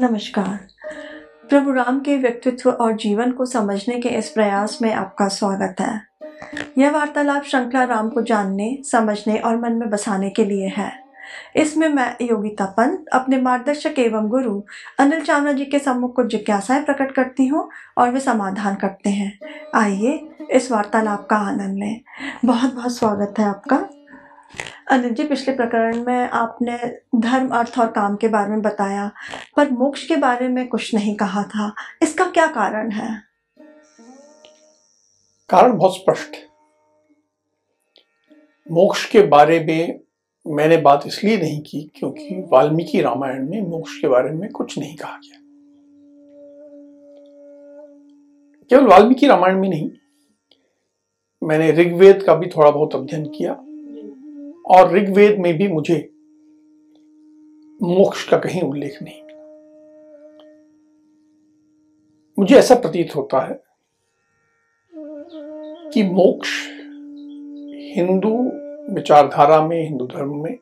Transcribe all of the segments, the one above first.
नमस्कार। प्रभु राम के व्यक्तित्व और जीवन को समझने के इस प्रयास में आपका स्वागत है। यह वार्तालाप श्रृंखला राम को जानने, समझने और मन में बसाने के लिए है। इसमें मैं योगिता पंत अपने मार्गदर्शक एवं गुरु, अनिल चावला जी के सम्मुख कुछ जिज्ञासाएँ प्रकट करती हूँ और वे समाधान करते हैं। आइए इस वार्तालाप का आनंद लें। बहुत बहुत स्वागत है आपका। अनिल जी, पिछले प्रकरण में आपने धर्म, अर्थ और काम के बारे में बताया, पर मोक्ष के बारे में कुछ नहीं कहा था। इसका क्या कारण है? कारण बहुत स्पष्ट मोक्ष के बारे में मैंने बात इसलिए नहीं की क्योंकि वाल्मीकि रामायण में मोक्ष के बारे में कुछ नहीं कहा गया। केवल वाल्मीकि रामायण में नहीं, मैंने ऋग्वेद का भी थोड़ा बहुत अध्ययन किया और ऋग्वेद में भी मुझे मोक्ष का कहीं उल्लेख नहीं मिला। मुझे ऐसा प्रतीत होता है कि मोक्ष हिंदू विचारधारा में, हिंदू धर्म में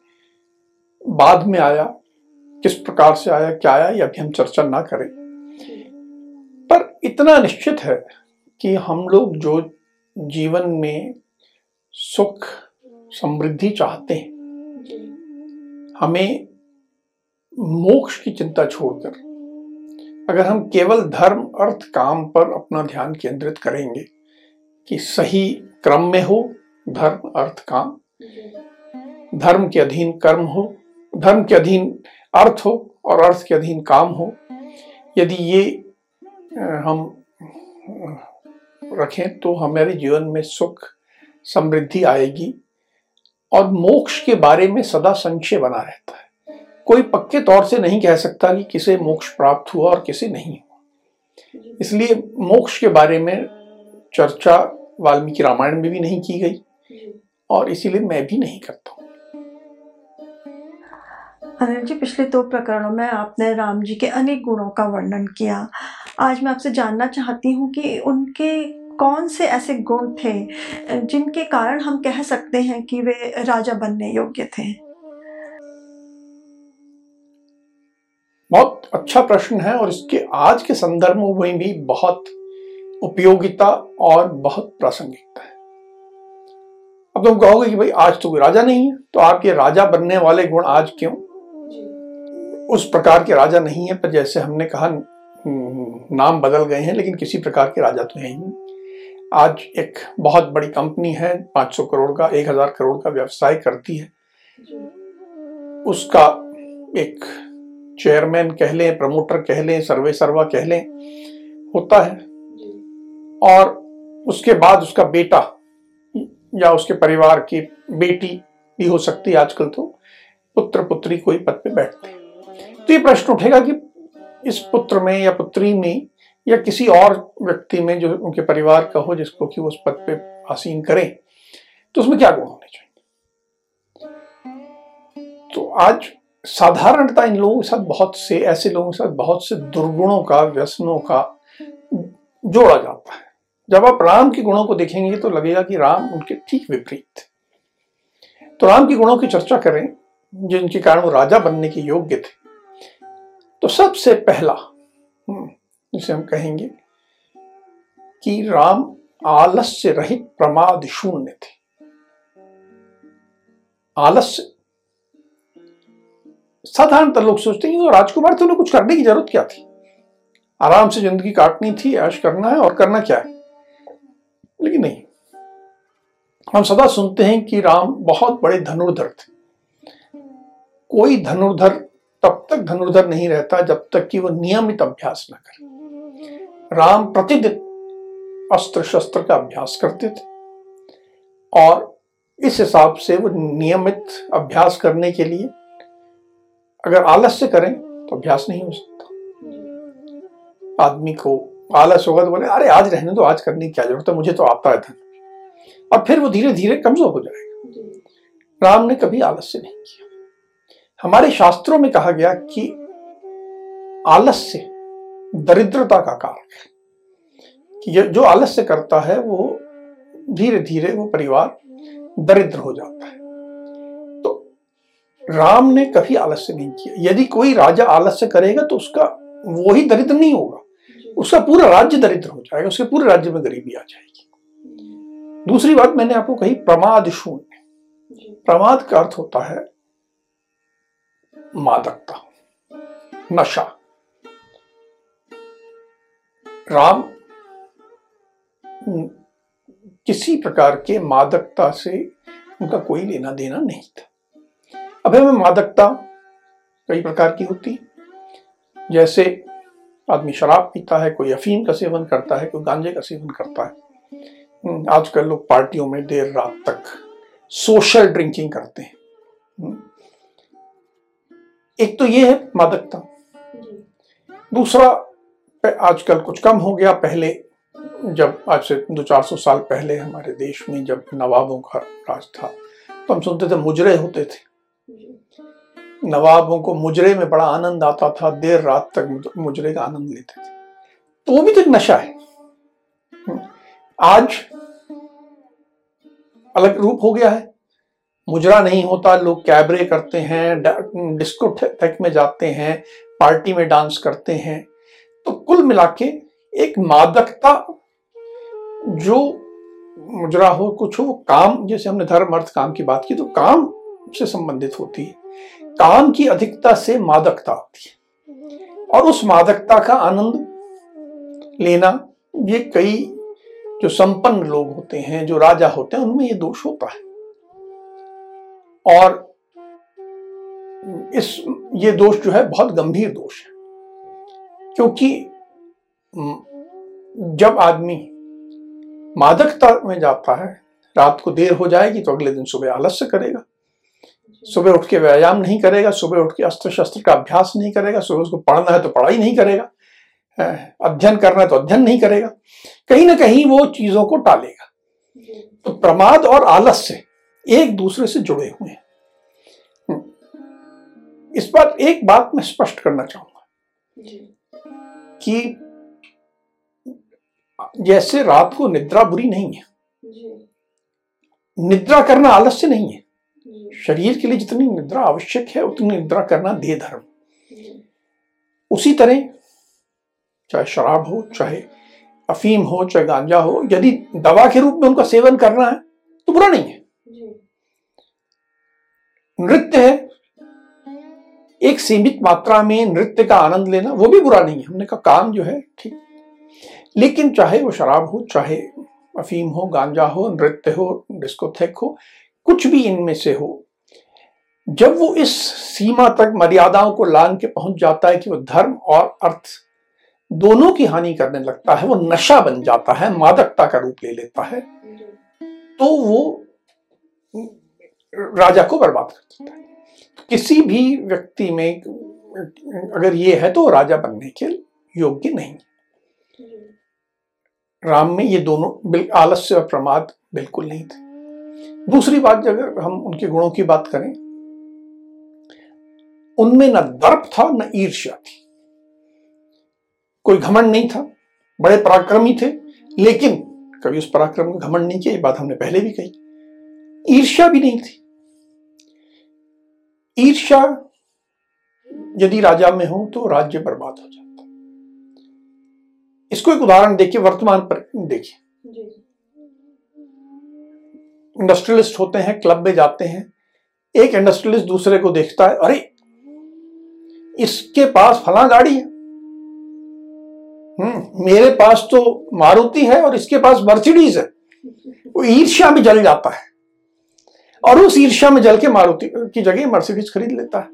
बाद में आया, किस प्रकार से आया, क्या आया, यह भी हम चर्चा ना करें। पर इतना निश्चित है कि हम लोग जो जीवन में सुख समृद्धि चाहते हैं। हमें मोक्ष की चिंता छोड़कर अगर हम केवल धर्म अर्थ काम पर अपना ध्यान केंद्रित करेंगे कि सही क्रम में हो धर्म अर्थ काम। धर्म के अधीन कर्म हो धर्म के अधीन अर्थ हो और अर्थ के अधीन काम हो। यदि ये हम रखें तो हमारे जीवन में सुख समृद्धि आएगी। और मोक्ष के बारे में सदा संशय बना रहता है। कोई पक्के तौर से नहीं कह सकता कि किसे मोक्ष प्राप्त हुआ और किसे नहीं हुआ। इसलिए मोक्ष के बारे में चर्चा वाल्मीकि रामायण में भी नहीं की गई और इसीलिए मैं भी नहीं करता हूँ। अनिल जी, पिछले दो प्रकरणों में आपने राम जी के अनेक गुणों का वर्णन किया। आज मैं आपसे जानना चाहती हूँ कि उनके कौन से ऐसे गुण थे, जिनके कारण हम कह सकते हैं कि वे राजा बनने योग्य थे? बहुत अच्छा प्रश्न है और इसके आज के संदर्भ में भी बहुत उपयोगिता और बहुत प्रासंगिकता है। अब तुम कहोगे कि भाई आज तो कोई राजा नहीं है तो आपके राजा बनने वाले गुण आज क्यों? उस प्रकार के राजा नहीं है, पर जैसे हमने कहा नाम बदल गए हैं, लेकिन किसी प्रकार के राजा तो है ही। नहीं आज एक बहुत बड़ी कंपनी है 500 करोड़ का 1000 करोड़ का व्यवसाय करती है। उसका एक चेयरमैन कह लें, प्रमोटर कह लें, सर्वे सर्वा कह लें, होता है। और उसके बाद उसका बेटा या उसके परिवार की बेटी भी हो सकती है आजकल तो पुत्र पुत्री कोई पद पे बैठते हैं। तो ये प्रश्न उठेगा कि इस पुत्र में या पुत्री में या किसी और व्यक्ति में जो उनके परिवार का हो जिसको कि वो उस पद पे आसीन करें तो उसमें क्या गुण होने चाहिए? तो आज साधारणता इन लोगों के साथ बहुत से ऐसे लोगों के साथ बहुत से दुर्गुणों का व्यसनों का जोड़ा जाता है। जब आप राम के गुणों को देखेंगे तो लगेगा कि राम उनके ठीक विपरीत। तो राम के गुणों की चर्चा करें जिनके कारण वो राजा बनने के योग्य थे। तो सबसे पहला हम्म, जिसे हम कहेंगे कि राम आलस्य रहित प्रमाद शून्य थे। आलस्य। साधारणतः लोग सोचते हैं तो राजकुमार थे उन्हें कुछ करने की ज़रूरत क्या थी? आराम से ज़िंदगी काटनी थी, ऐश करना है, और करना क्या है? लेकिन नहीं। हम सदा सुनते हैं कि राम बहुत बड़े धनुर्धर थे। कोई धनुर्धर, तब तक धनुर्धर नहीं रहता जब तक कि वह नियमित अभ्यास न करे। राम प्रतिदिन अस्त्र शस्त्र का अभ्यास करते थे। और इस हिसाब से वो नियमित अभ्यास करने के लिए अगर आलस्य करें तो अभ्यास नहीं हो सकता। आदमी को आलस होगा तो बोले अरे आज रहने दो आज करने की क्या ज़रूरत है? मुझे तो आता है धन। और फिर वो धीरे धीरे कमज़ोर हो जाएगा। राम ने कभी आलस्य नहीं किया। हमारे शास्त्रों में कहा गया कि आलस्य दरिद्रता का कारक है। कि जो आलस्य करता है, वो धीरे धीरे वो परिवार दरिद्र हो जाता है। तो राम ने कभी आलस्य नहीं किया। यदि कोई राजा आलस्य करेगा तो उसका वो ही दरिद्र नहीं होगा। उसका पूरा राज्य दरिद्र हो जाएगा, उसके पूरे राज्य में गरीबी आ जाएगी। दूसरी बात मैंने आपको कही, प्रमाद शून्य। प्रमाद का अर्थ होता है मादकता, नशा। राम किसी प्रकार के मादकता से उनका कोई लेना देना नहीं था। अब हमें मादकता कई प्रकार की होती जैसे आदमी शराब पीता है कोई अफीम का सेवन करता है कोई गांजे का सेवन करता है। आजकल लोग पार्टियों में देर रात तक सोशल ड्रिंकिंग करते हैं। एक तो ये है मादकता। दूसरा आजकल कुछ कम हो गया। पहले जब आज से दो चार सौ साल पहले हमारे देश में जब नवाबों का राज था तो हम सुनते थे मुजरे होते थे। नवाबों को मुजरे में बड़ा आनंद आता था, देर रात तक मुजरे का आनंद लेते थे। तो वो भी तो एक नशा है। हम्म। आज अलग रूप हो गया है। मुजरा नहीं होता, लोग कैबरे करते हैं डिस्को टेक में जाते हैं, पार्टी में डांस करते हैं। कुल मिला के एक मादकता जो मुजरा हो, कुछ हो, काम, जैसे हमने धर्म, अर्थ, काम की बात की तो काम से संबंधित होती है। काम की अधिकता से मादकता होती है। और उस मादकता का आनंद लेना, ये कई जो संपन्न लोग होते हैं, जो राजा होते हैं, उनमें ये दोष होता है। और इस, ये दोष जो है, बहुत गंभीर दोष है। क्योंकि जब आदमी मादकता में जाता है रात को देर हो जाएगी तो अगले दिन सुबह आलस्य करेगा। सुबह उठ के व्यायाम नहीं करेगा सुबह उठ के अस्त्र शस्त्र का अभ्यास नहीं करेगा सुबह उसको पढ़ना है तो पढ़ाई नहीं करेगा अध्ययन करना है तो अध्ययन नहीं करेगा। कहीं ना कहीं वो चीज़ों को टालेगा। तो प्रमाद और आलस्य एक दूसरे से जुड़े हुए हैं। हम्म। इस बात एक बात मैं स्पष्ट करना चाहूँगा कि जैसे रात को निद्रा बुरी नहीं है। निद्रा करना आलस्य नहीं है। शरीर के लिए जितनी निद्रा आवश्यक है उतनी निद्रा करना दे धर्म। उसी तरह चाहे शराब हो चाहे अफीम हो चाहे गांजा हो यदि दवा के रूप में उनका सेवन करना है तो बुरा नहीं है। नृत्य है। एक सीमित मात्रा में नृत्य का आनंद लेना वो भी बुरा नहीं है। हमने कहा काम जो है ठीक। लेकिन चाहे वो शराब हो, चाहे अफीम हो, गांजा हो, नृत्य हो, डिस्कोथेक हो, कुछ भी इनमें से हो, जब वो इस सीमा तक मर्यादाओं को लांग के पहुँच जाता है कि वो धर्म और अर्थ दोनों की हानि करने लगता है, वो नशा बन जाता है, मादकता का रूप ले लेता है तो वो राजा को बर्बाद कर देता है। किसी भी व्यक्ति में अगर ये है तो राजा बनने के योग्य नहीं। राम में ये दोनों आलस्य और प्रमाद बिल्कुल नहीं थे। दूसरी बात अगर हम उनके गुणों की बात करें, उनमें न दर्प था, न ईर्ष्या थी। कोई घमंड नहीं था, बड़े पराक्रमी थे, लेकिन कभी उस पराक्रम में घमंड नहीं किया, ये बात हमने पहले भी कही। ईर्ष्या भी नहीं थी। ईर्ष्या, यदि राजा में हो तो राज्य बर्बाद हो जाता। इसको एक उदाहरण देखिए वर्तमान पर। देखिए। इंडस्ट्रियलिस्ट होते हैं क्लब में जाते हैं। एक इंडस्ट्रियलिस्ट दूसरे को देखता है अरे इसके पास फला गाड़ी है। हम्म मेरे पास तो मारुति है और इसके पास मर्सिडीज है। वो ईर्ष्या में जल जाता है। और उस ईर्ष्या में जल के मारुति की जगह मर्सिडीज खरीद लेता है।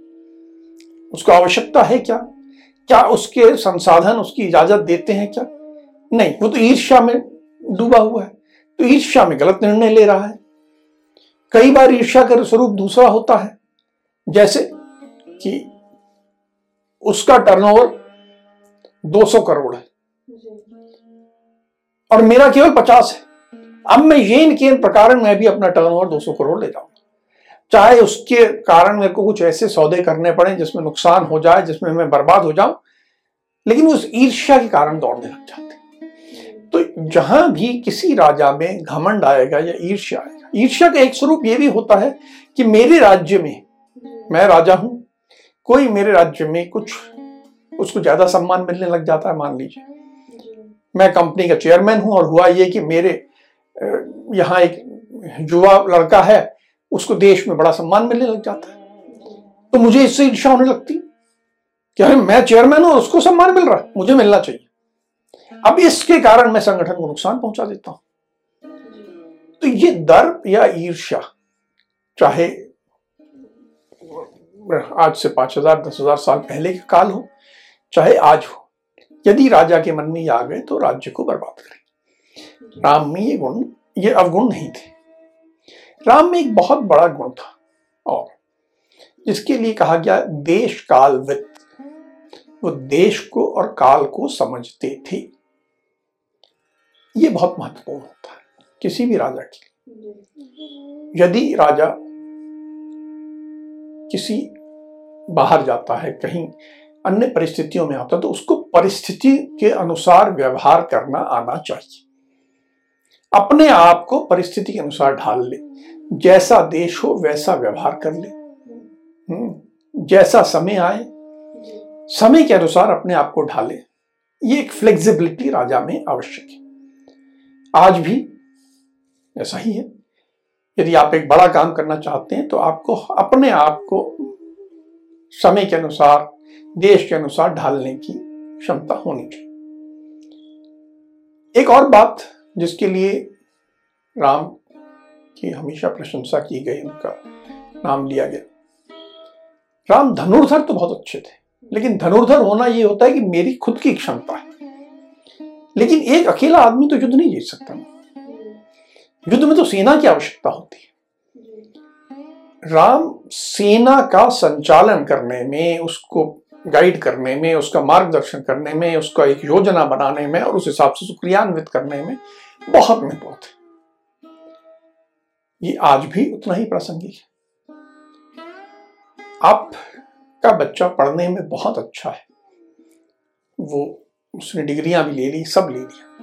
उसको आवश्यकता है क्या? क्या उसके संसाधन, उसकी इजाज़त देते हैं क्या? नहीं, वो तो ईर्ष्या में डूबा हुआ है। तो ईर्ष्या में गलत निर्णय ले रहा है। कई बार ईर्ष्या का स्वरूप दूसरा होता है। जैसे कि उसका टर्नओवर 200 करोड़ है। और मेरा केवल 50 है। अब मैं ये इनके प्रकार मैं भी अपना टर्नओवर 200 करोड़ ले जाऊँगा चाहे उसके कारण मेरे को कुछ ऐसे सौदे करने पड़े जिसमें नुकसान हो जाए, जिसमें मैं बर्बाद हो जाऊँ, लेकिन उस ईर्ष्या के कारण दौड़ने लग जाते तो जहाँ भी किसी राजा में घमंड आएगा या ईर्ष्या आएगा, ईर्ष्या का एक स्वरूप यह भी होता है कि मेरे राज्य में मैं राजा हूँ, कोई मेरे राज्य में कुछ, उसको ज़्यादा सम्मान मिलने लग जाता है, मान लीजिए। मैं कंपनी का चेयरमैन हूँ और हुआ ये कि मेरे यहाँ एक युवा लड़का है उसको देश में बड़ा सम्मान मिलने लग जाता है। तो मुझे इससे ईर्षा होने लगती। कि अरे मैं चेयरमैन हूँ, उसको सम्मान मिल रहा है, मुझे मिलना चाहिए। अब इसके कारण मैं संगठन को नुकसान पहुँचा देता हूँ। तो ये दर्प या ईर्ष्या, चाहे आज से पाँच हज़ार, दस हज़ार साल पहले का काल हो, चाहे आज हो, यदि राजा के मन में ये आ गए तो राज्य को बर्बाद करें। राम में ये गुण, ये अवगुण नहीं थे। राम में एक बहुत बड़ा गुण था। और जिसके लिए कहा गया, देश काल वित्त। वो देश को और काल को समझते थे। ये बहुत महत्वपूर्ण होता है किसी भी राजा के यदि राजा किसी बाहर जाता है, कहीं अन्य परिस्थितियों में आता है तो उसको परिस्थिति के अनुसार व्यवहार करना आना चाहिए। अपने आप को परिस्थिति के अनुसार ढाल ले। जैसा देश हो वैसा व्यवहार कर ले। हम्म, जैसा समय आए समय के अनुसार अपने आप को ढाले। ये एक फ्लेक्सिबिलिटी राजा में आवश्यक है। आज भी ऐसा ही है। यदि आप एक बड़ा काम करना चाहते हैं तो आपको अपने आप को समय के अनुसार देश के अनुसार ढालने की क्षमता होनी चाहिए। एक और बात जिसके लिए राम की हमेशा प्रशंसा की गई, उनका नाम लिया गया। राम धनुर्धर तो बहुत अच्छे थे, लेकिन धनुर्धर होना यह होता है कि मेरी खुद की क्षमता है। लेकिन एक अकेला आदमी तो युद्ध नहीं जीत सकता। युद्ध में तो सेना की आवश्यकता होती है। राम सेना का संचालन करने में, उसको गाइड करने में, उसका मार्गदर्शन करने में, उसका एक योजना बनाने में और उस हिसाब से क्रियान्वित करने में बहुत निपुण है ये आज भी उतना ही प्रासंगिक है। आपका बच्चा पढ़ने में बहुत अच्छा है। वो, उसने डिग्रियाँ भी ले ली, सब ले लिया।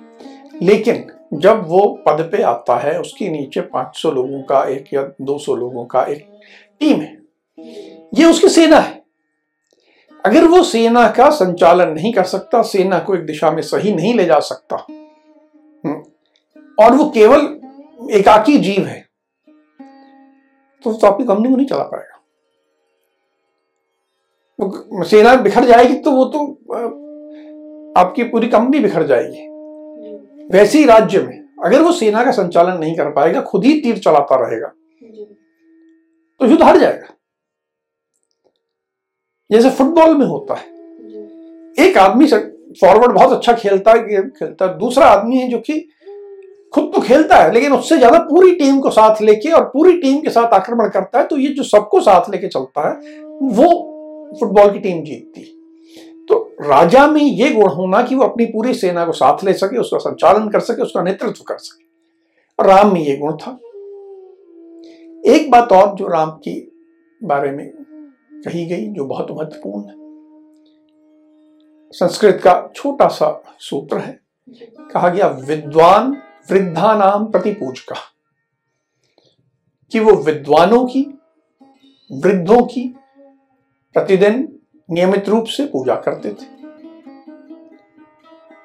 लेकिन जब वो पद पे आता है, उसके नीचे 500 लोगों का एक या 200 लोगों का एक टीम है। ये उसकी सेना है। अगर वो सेना का संचालन नहीं कर सकता सेना को एक दिशा में सही नहीं ले जा सकता हम्म, और वो केवल एकाकी जीव है तो, तो आपकी कंपनी को नहीं चला पाएगा। वो सेना बिखर जाएगी तो वो तो आपकी पूरी कंपनी बिखर जाएगी। वैसे ही राज्य में अगर वो सेना का संचालन नहीं कर पाएगा खुद ही तीर चलाता रहेगा तो युद्ध हार जाएगा। जैसे फुटबॉल में होता है। एक आदमी फॉरवर्ड बहुत अच्छा खेलता है गेम खेलता है। दूसरा आदमी है जो कि खुद तो खेलता है लेकिन उससे ज़्यादा पूरी टीम को साथ लेके और पूरी टीम के साथ आक्रमण करता है तो ये जो सबको साथ लेके चलता है वो फुटबॉल की टीम जीतती है। तो राजा में ये गुण होना कि वो अपनी पूरी सेना को साथ ले सके उसका संचालन कर सके उसका नेतृत्व कर सके। और राम में ये गुण था। एक बात और जो राम की बारे में कही गई, जो बहुत महत्वपूर्ण है। संस्कृत का छोटा सा सूत्र है। कहा गया, विद्वान वृद्धा नाम प्रति पूजका कि वो विद्वानों की, वृद्धों की प्रतिदिन नियमित रूप से पूजा करते थे।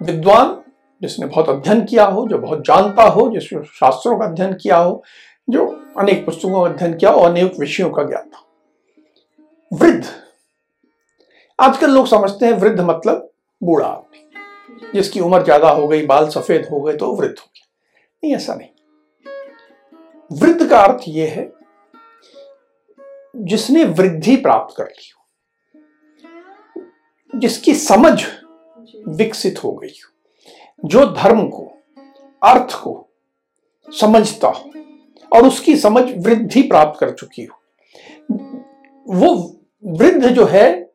विद्वान, जिसने बहुत अध्ययन किया हो, जो बहुत जानता हो, जिसने शास्त्रों का अध्ययन किया हो, जो अनेक पुस्तकों का अध्ययन किया हो, अनेक विषयों का ज्ञान था। वृद्ध। आजकल लोग समझते हैं वृद्ध मतलब बूढ़ा आदमी। जिसकी उम्र ज़्यादा हो गई, बाल सफ़ेद हो गए तो वृद्ध हो गया। नहीं, ऐसा नहीं। वृद्ध का अर्थ यह है, जिसने वृद्धि प्राप्त कर ली हो, जिसकी समझ विकसित हो गई हो, जो धर्म को, अर्थ को समझता हो और उसकी समझ वृद्धि प्राप्त कर चुकी हो, वो वृद्ध जो है,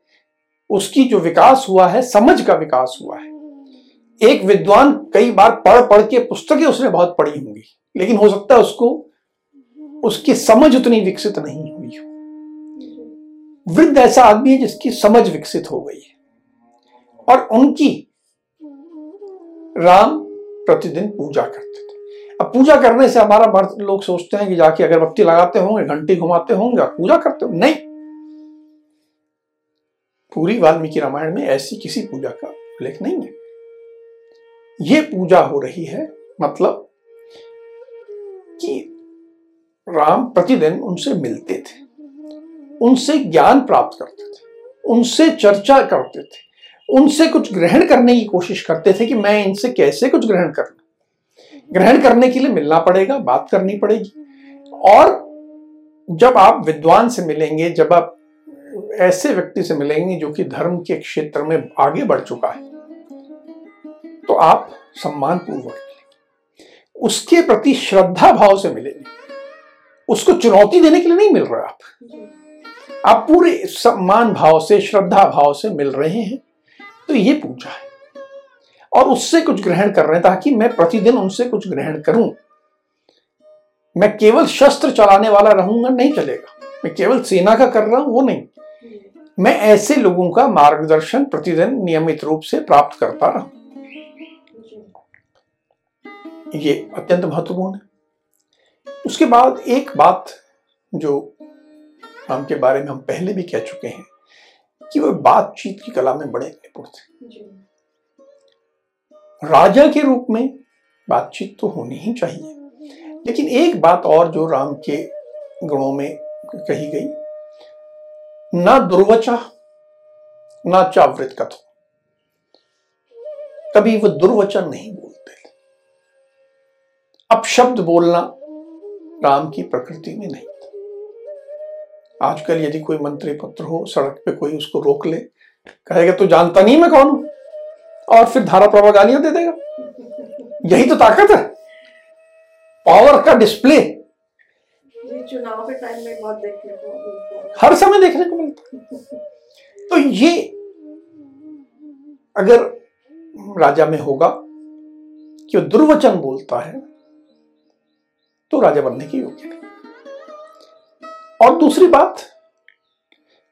उसकी जो विकास हुआ है, समझ का विकास हुआ है। एक विद्वान कई बार पढ़ पढ़ के पुस्तकें उसने बहुत पढ़ी होंगी, लेकिन हो सकता है उसको, उसकी समझ उतनी विकसित नहीं हुई हो। वृद्ध ऐसा आदमी है जिसकी समझ विकसित हो गई है। और उनकी राम प्रतिदिन पूजा करते थे। अब पूजा करने से हमारा लोग सोचते हैं कि जाके अगरबत्ती लगाते होंगे, घंटी घुमाते होंगे पूजा करते होंगे। नहीं पूरी वाल्मीकि रामायण में ऐसी किसी पूजा का उल्लेख नहीं है। ये पूजा हो रही है मतलब कि राम प्रतिदिन उनसे मिलते थे, उनसे ज्ञान प्राप्त करते थे, उनसे चर्चा करते थे, उनसे कुछ ग्रहण करने की कोशिश करते थे कि मैं इनसे कैसे कुछ ग्रहण कर ग्रहण करने के लिए मिलना पड़ेगा, बात करनी पड़ेगी। और जब आप विद्वान से मिलेंगे, जब आप ऐसे व्यक्ति से मिलेंगे जो कि धर्म के क्षेत्र में आगे बढ़ चुका है। तो आप सम्मान पूर्वक उसके प्रति श्रद्धा भाव से मिलेंगे। उसको चुनौती देने के लिए नहीं मिल रहे आप। आप पूरे सम्मान भाव से, श्रद्धा भाव से मिल रहे हैं। तो ये पूजा है। और उससे कुछ ग्रहण कर रहे हैं ताकि मैं प्रतिदिन उनसे कुछ ग्रहण करूँ। मैं केवल शस्त्र चलाने वाला रहूँगा, नहीं चलेगा। मैं केवल सेना का कर रहा हूँ, वो नहीं। मैं ऐसे लोगों का मार्गदर्शन प्रतिदिन नियमित रूप से प्राप्त करता रहा। ये अत्यंत महत्वपूर्ण है। उसके बाद एक बात जो राम के बारे में हम पहले भी कह चुके हैं कि वह बातचीत की कला में बड़े निपुण थे। राजा के रूप में बातचीत तो होनी ही चाहिए। लेकिन एक बात और जो राम के गुणों में कही गई ना दुर्वचा, ना चावृत कथो कभी वह दुर्वचन नहीं बोलते। अब शब्द बोलना राम की प्रकृति में नहीं। था आजकल यदि कोई मंत्री पत्र हो, सड़क पे कोई उसको रोक ले, कहेगा तो जानता नहीं मैं कौन हूँ? और फिर धारा प्रभा गालियाँ दे देगा। यही तो ताकत है। पावर का डिस्प्ले चुनाव के टाइम में बहुत देखने को हर समय देखने को मिलता तो ये अगर राजा में होगा कि वो दुर्वचन बोलता है तो राजा बनने की योग्य नहीं और दूसरी बात,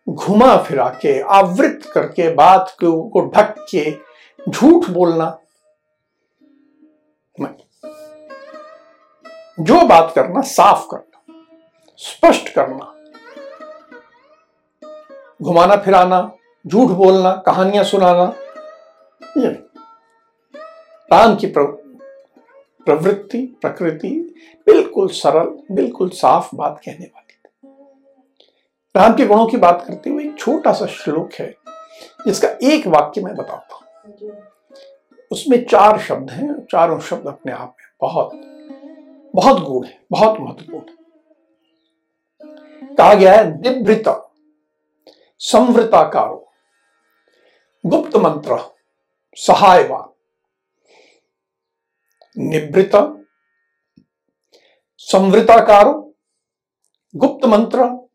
घुमा फिरा के, आवृत करके, बात को ढक के, झूठ बोलना। जो बात करना, साफ़ करना। स्पष्ट करना। घुमाना फिराना झूठ बोलना कहानियाँ सुनाना ये राम की प्रवृत्ति प्रकृति बिल्कुल सरल बिल्कुल साफ़ बात कहने वाली थी। राम के गुणों की बात करते हुए एक छोटा सा श्लोक है जिसका एक वाक्य मैं बताता हूँ। उसमें चार शब्द हैं चारों शब्द अपने आप में बहुत बहुत गुण है बहुत महत्वपूर्ण कहा गया है दिभृत संवृताकारो गुप्त मंत्र सहायवान निवृत संवृताकारो गुप्त मंत्र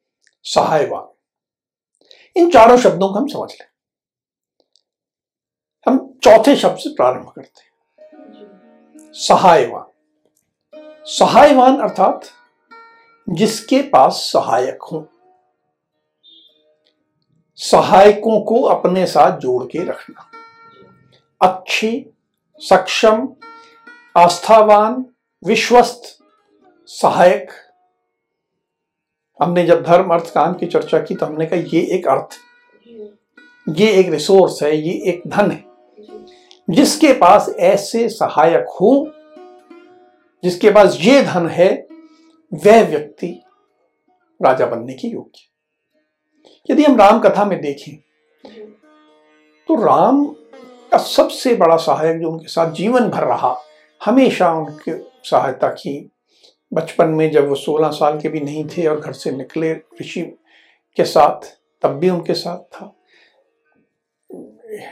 सहायवान इन चारों शब्दों को हम समझ लें। हम चौथे शब्द से प्रारंभ करते हैं। सहायवान सहायवान अर्थात जिसके पास सहायक हो। सहायकों को अपने साथ जोड़ के रखना। अच्छी, सक्षम, आस्थावान, विश्वस्त, सहायक। हमने जब धर्म, अर्थ, काम की चर्चा की तो हमने कहा, ये एक अर्थ ये एक रिसोर्स है, ये एक धन है। जिसके पास ऐसे सहायक हो, जिसके पास ये धन है वह व्यक्ति राजा बनने की योग्य। यदि हम राम कथा में देखें तो राम का सबसे बड़ा सहायक जो उनके साथ जीवन भर रहा, हमेशा उनकी सहायता की। बचपन में जब वो सोलह साल के भी नहीं थे और घर से निकले ऋषि के साथ, तब भी उनके साथ था।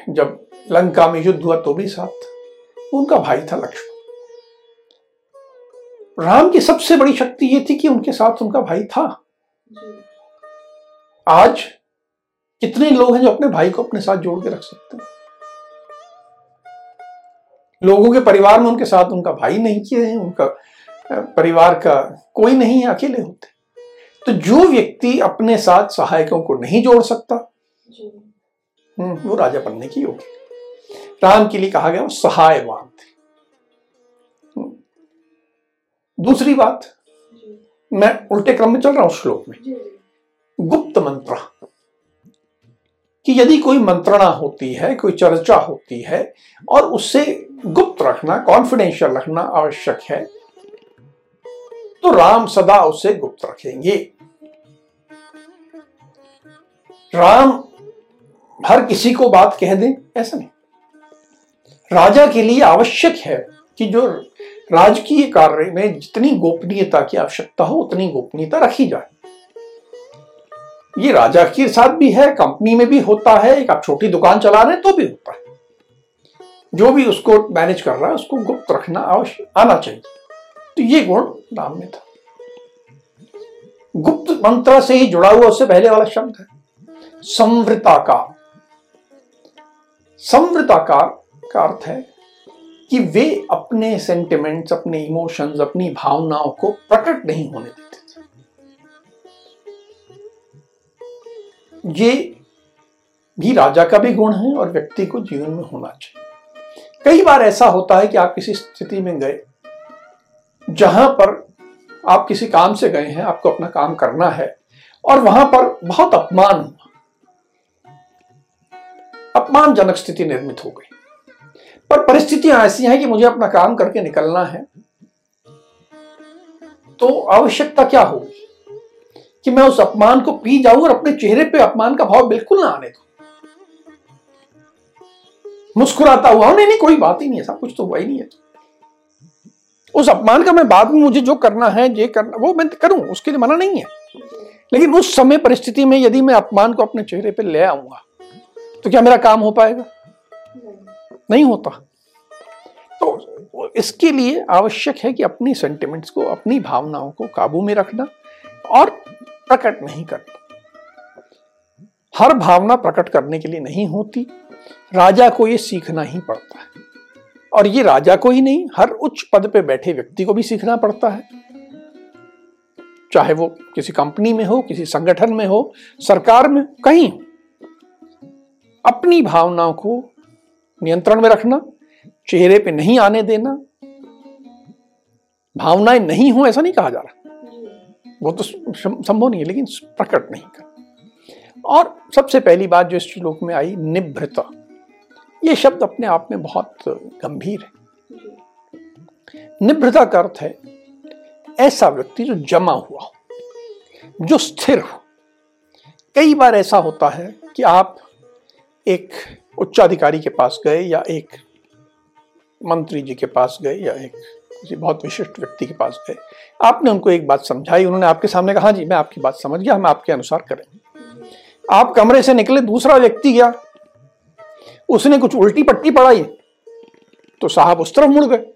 जब लंका में युद्ध हुआ तो भी साथ। उनका भाई था लक्ष्मण। राम की सबसे बड़ी शक्ति ये थी कि उनके साथ उनका भाई था। आज कितने लोग हैं जो अपने भाई को अपने साथ जोड़ के रख सकते हैं? लोगों के परिवार में उनके साथ उनका भाई नहीं किए हैं उनका परिवार का कोई नहीं है अकेले होते। तो जो व्यक्ति अपने साथ सहायकों को नहीं जोड़ सकता हम्म, वो राजा बनने की योग्य। राम के लिए कहा गया वो सहायवान। दूसरी बात मैं उल्टे क्रम में चल रहा हूँ श्लोक में। गुप्त मंत्र। कि यदि कोई मंत्रणा होती है कोई चर्चा होती है और उससे गुप्त रखना कॉन्फिडेंशियल रखना आवश्यक है तो राम सदा उसे गुप्त रखेंगे। राम हर किसी को बात कह दें ऐसा नहीं। राजा के लिए आवश्यक है कि जो राजकीय कार्य में जितनी गोपनीयता की आवश्यकता हो, उतनी गोपनीयता रखी जाए। ये राजा के साथ भी है, कंपनी में भी होता है, एक आप छोटी दुकान चला रहे हैं तो भी होता है। जो भी उसको मैनेज कर रहा है, उसको गुप्त रखना आवश्यक आना चाहिए। तो ये गुण राम में था। गुप्त मंत्र से ही जुड़ा हुआ उससे पहले वाला शब्द है। संवृताकार। संवृताकार का अर्थ है कि वे अपने सेंटिमेंट्स अपने इमोशंस अपनी भावनाओं को प्रकट नहीं होने देते थे। ये भी राजा का भी गुण है और व्यक्ति को जीवन में होना चाहिए। कई बार ऐसा होता है कि आप किसी स्थिति में गए, जहाँ पर आप किसी काम से गए हैं, आपको अपना काम करना है, और वहाँ पर बहुत अपमान अपमानजनक स्थिति निर्मित हो गई। पर परिस्थितियाँ ऐसी हैं कि मुझे अपना काम करके निकलना है। तो आवश्यकता क्या होगी? कि मैं उस अपमान को पी जाऊँ और अपने चेहरे पे अपमान का भाव बिल्कुल ना आने दू। मुस्कुराता हुआ, नहीं नहीं, कोई बात ही नहीं है, सब कुछ तो हुआ ही नहीं है। उस अपमान का मैं बाद में, मुझे जो करना है, ये करना, वो मैं करूँ, उसके लिए मना नहीं है। लेकिन उस समय परिस्थिति में यदि मैं अपमान को अपने चेहरे पर ले आऊँगा तो क्या मेरा काम हो पाएगा? नहीं होता। तो इसके लिए आवश्यक है कि अपनी सेंटिमेंट्स को, अपनी भावनाओं को काबू में रखना और प्रकट नहीं करना। हर भावना प्रकट करने के लिए नहीं होती। राजा को यह सीखना ही पड़ता है। और ये राजा को ही नहीं, हर उच्च पद पे बैठे व्यक्ति को भी सीखना पड़ता है। चाहे वो किसी कंपनी में हो, किसी संगठन में हो, सरकार में, कहीं। अपनी भावनाओं को नियंत्रण में रखना, चेहरे पे नहीं आने देना, भावनाएँ नहीं हो, ऐसा नहीं कहा जा रहा। वो तो संभव नहीं है, लेकिन प्रकट नहीं कर और सबसे पहली बात जो इस श्लोक में आई, निभृता। ये शब्द अपने आप में बहुत गंभीर है। निभृता का अर्थ है, ऐसा व्यक्ति जो जमा हुआ हो, जो स्थिर हो। कई बार ऐसा होता है कि आप एक उच्चाधिकारी के पास गए या एक मंत्री जी के पास गए या एक किसी बहुत विशिष्ट व्यक्ति के पास गए। आपने उनको एक बात समझाई, उन्होंने आपके सामने कहा, जी, मैं आपकी बात समझ गया, हम आपके अनुसार करेंगे आप कमरे से निकले, दूसरा व्यक्ति गया। उसने कुछ उल्टी पट्टी पढ़ाई तो साहब उस तरफ़ मुड़ गए।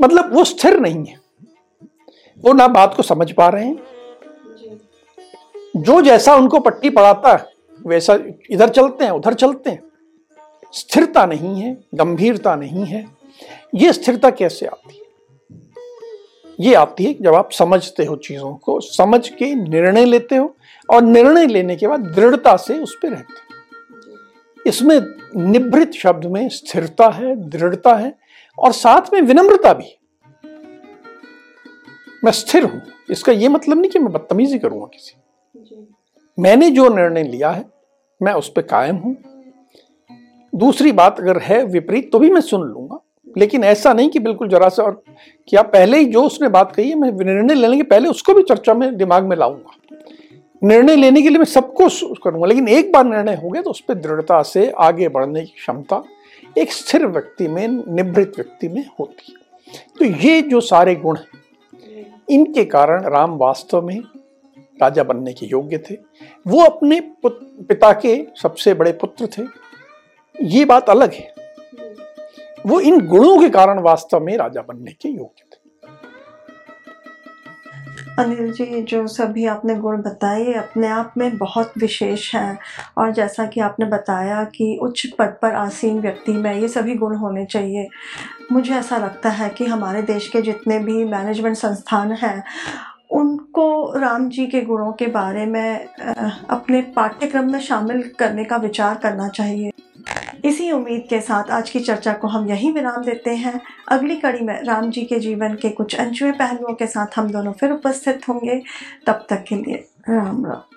मतलब वो स्थिर नहीं है। वो ना बात को समझ पा रहे हैं। जो जैसा उनको पट्टी पढ़ाता है वैसा इधर चलते हैं, उधर चलते हैं। स्थिरता नहीं है, गंभीरता नहीं है। ये स्थिरता कैसे आती है? ये आती है जब आप समझते हो चीज़ों को, समझ के निर्णय लेते हो और निर्णय लेने के बाद दृढ़ता से उस पर रहते हो। इसमें निभृत शब्द में स्थिरता है, दृढ़ता है और साथ में विनम्रता भी मैं स्थिर हूँ, इसका यह मतलब नहीं कि मैं बदतमीजी करूँगा किसी मैंने जो निर्णय लिया है, मैं उस पर कायम हूँ। दूसरी बात अगर है विपरीत तो भी मैं सुन लूँगा। लेकिन ऐसा नहीं कि बिल्कुल जरा सा और क्या पहले ही जो उसने बात कही है, मैं निर्णय लेने के पहले उसको भी चर्चा में दिमाग में लाऊँगा। निर्णय लेने के लिए मैं सबको करूँगा, लेकिन एक बार निर्णय हो गया तो उस पर दृढ़ता से आगे बढ़ने की क्षमता एक स्थिर व्यक्ति में, निभृत व्यक्ति में होती है। तो ये जो सारे गुण हैं, इनके कारण राम वास्तव में राजा बनने के योग्य थे। वो अपने पिता के सबसे बड़े पुत्र थे। ये बात अलग है। वो इन गुणों के कारण वास्तव में राजा बनने के योग्य थे। अनिल जी, जो सभी आपने गुण बताए अपने आप में बहुत विशेष हैं। और जैसा कि आपने बताया कि उच्च पद पर आसीन व्यक्ति में ये सभी गुण होने चाहिए। मुझे ऐसा लगता है कि हमारे देश के जितने भी मैनेजमेंट संस्थान हैं उनको राम जी के गुणों के बारे में अपने पाठ्यक्रम में शामिल करने का विचार करना चाहिए। इसी उम्मीद के साथ आज की चर्चा को हम यहीं विराम देते हैं। अगली कड़ी में राम जी के जीवन के कुछ अनछुए पहलुओं के साथ हम दोनों फिर उपस्थित होंगे। तब तक के लिए राम राम।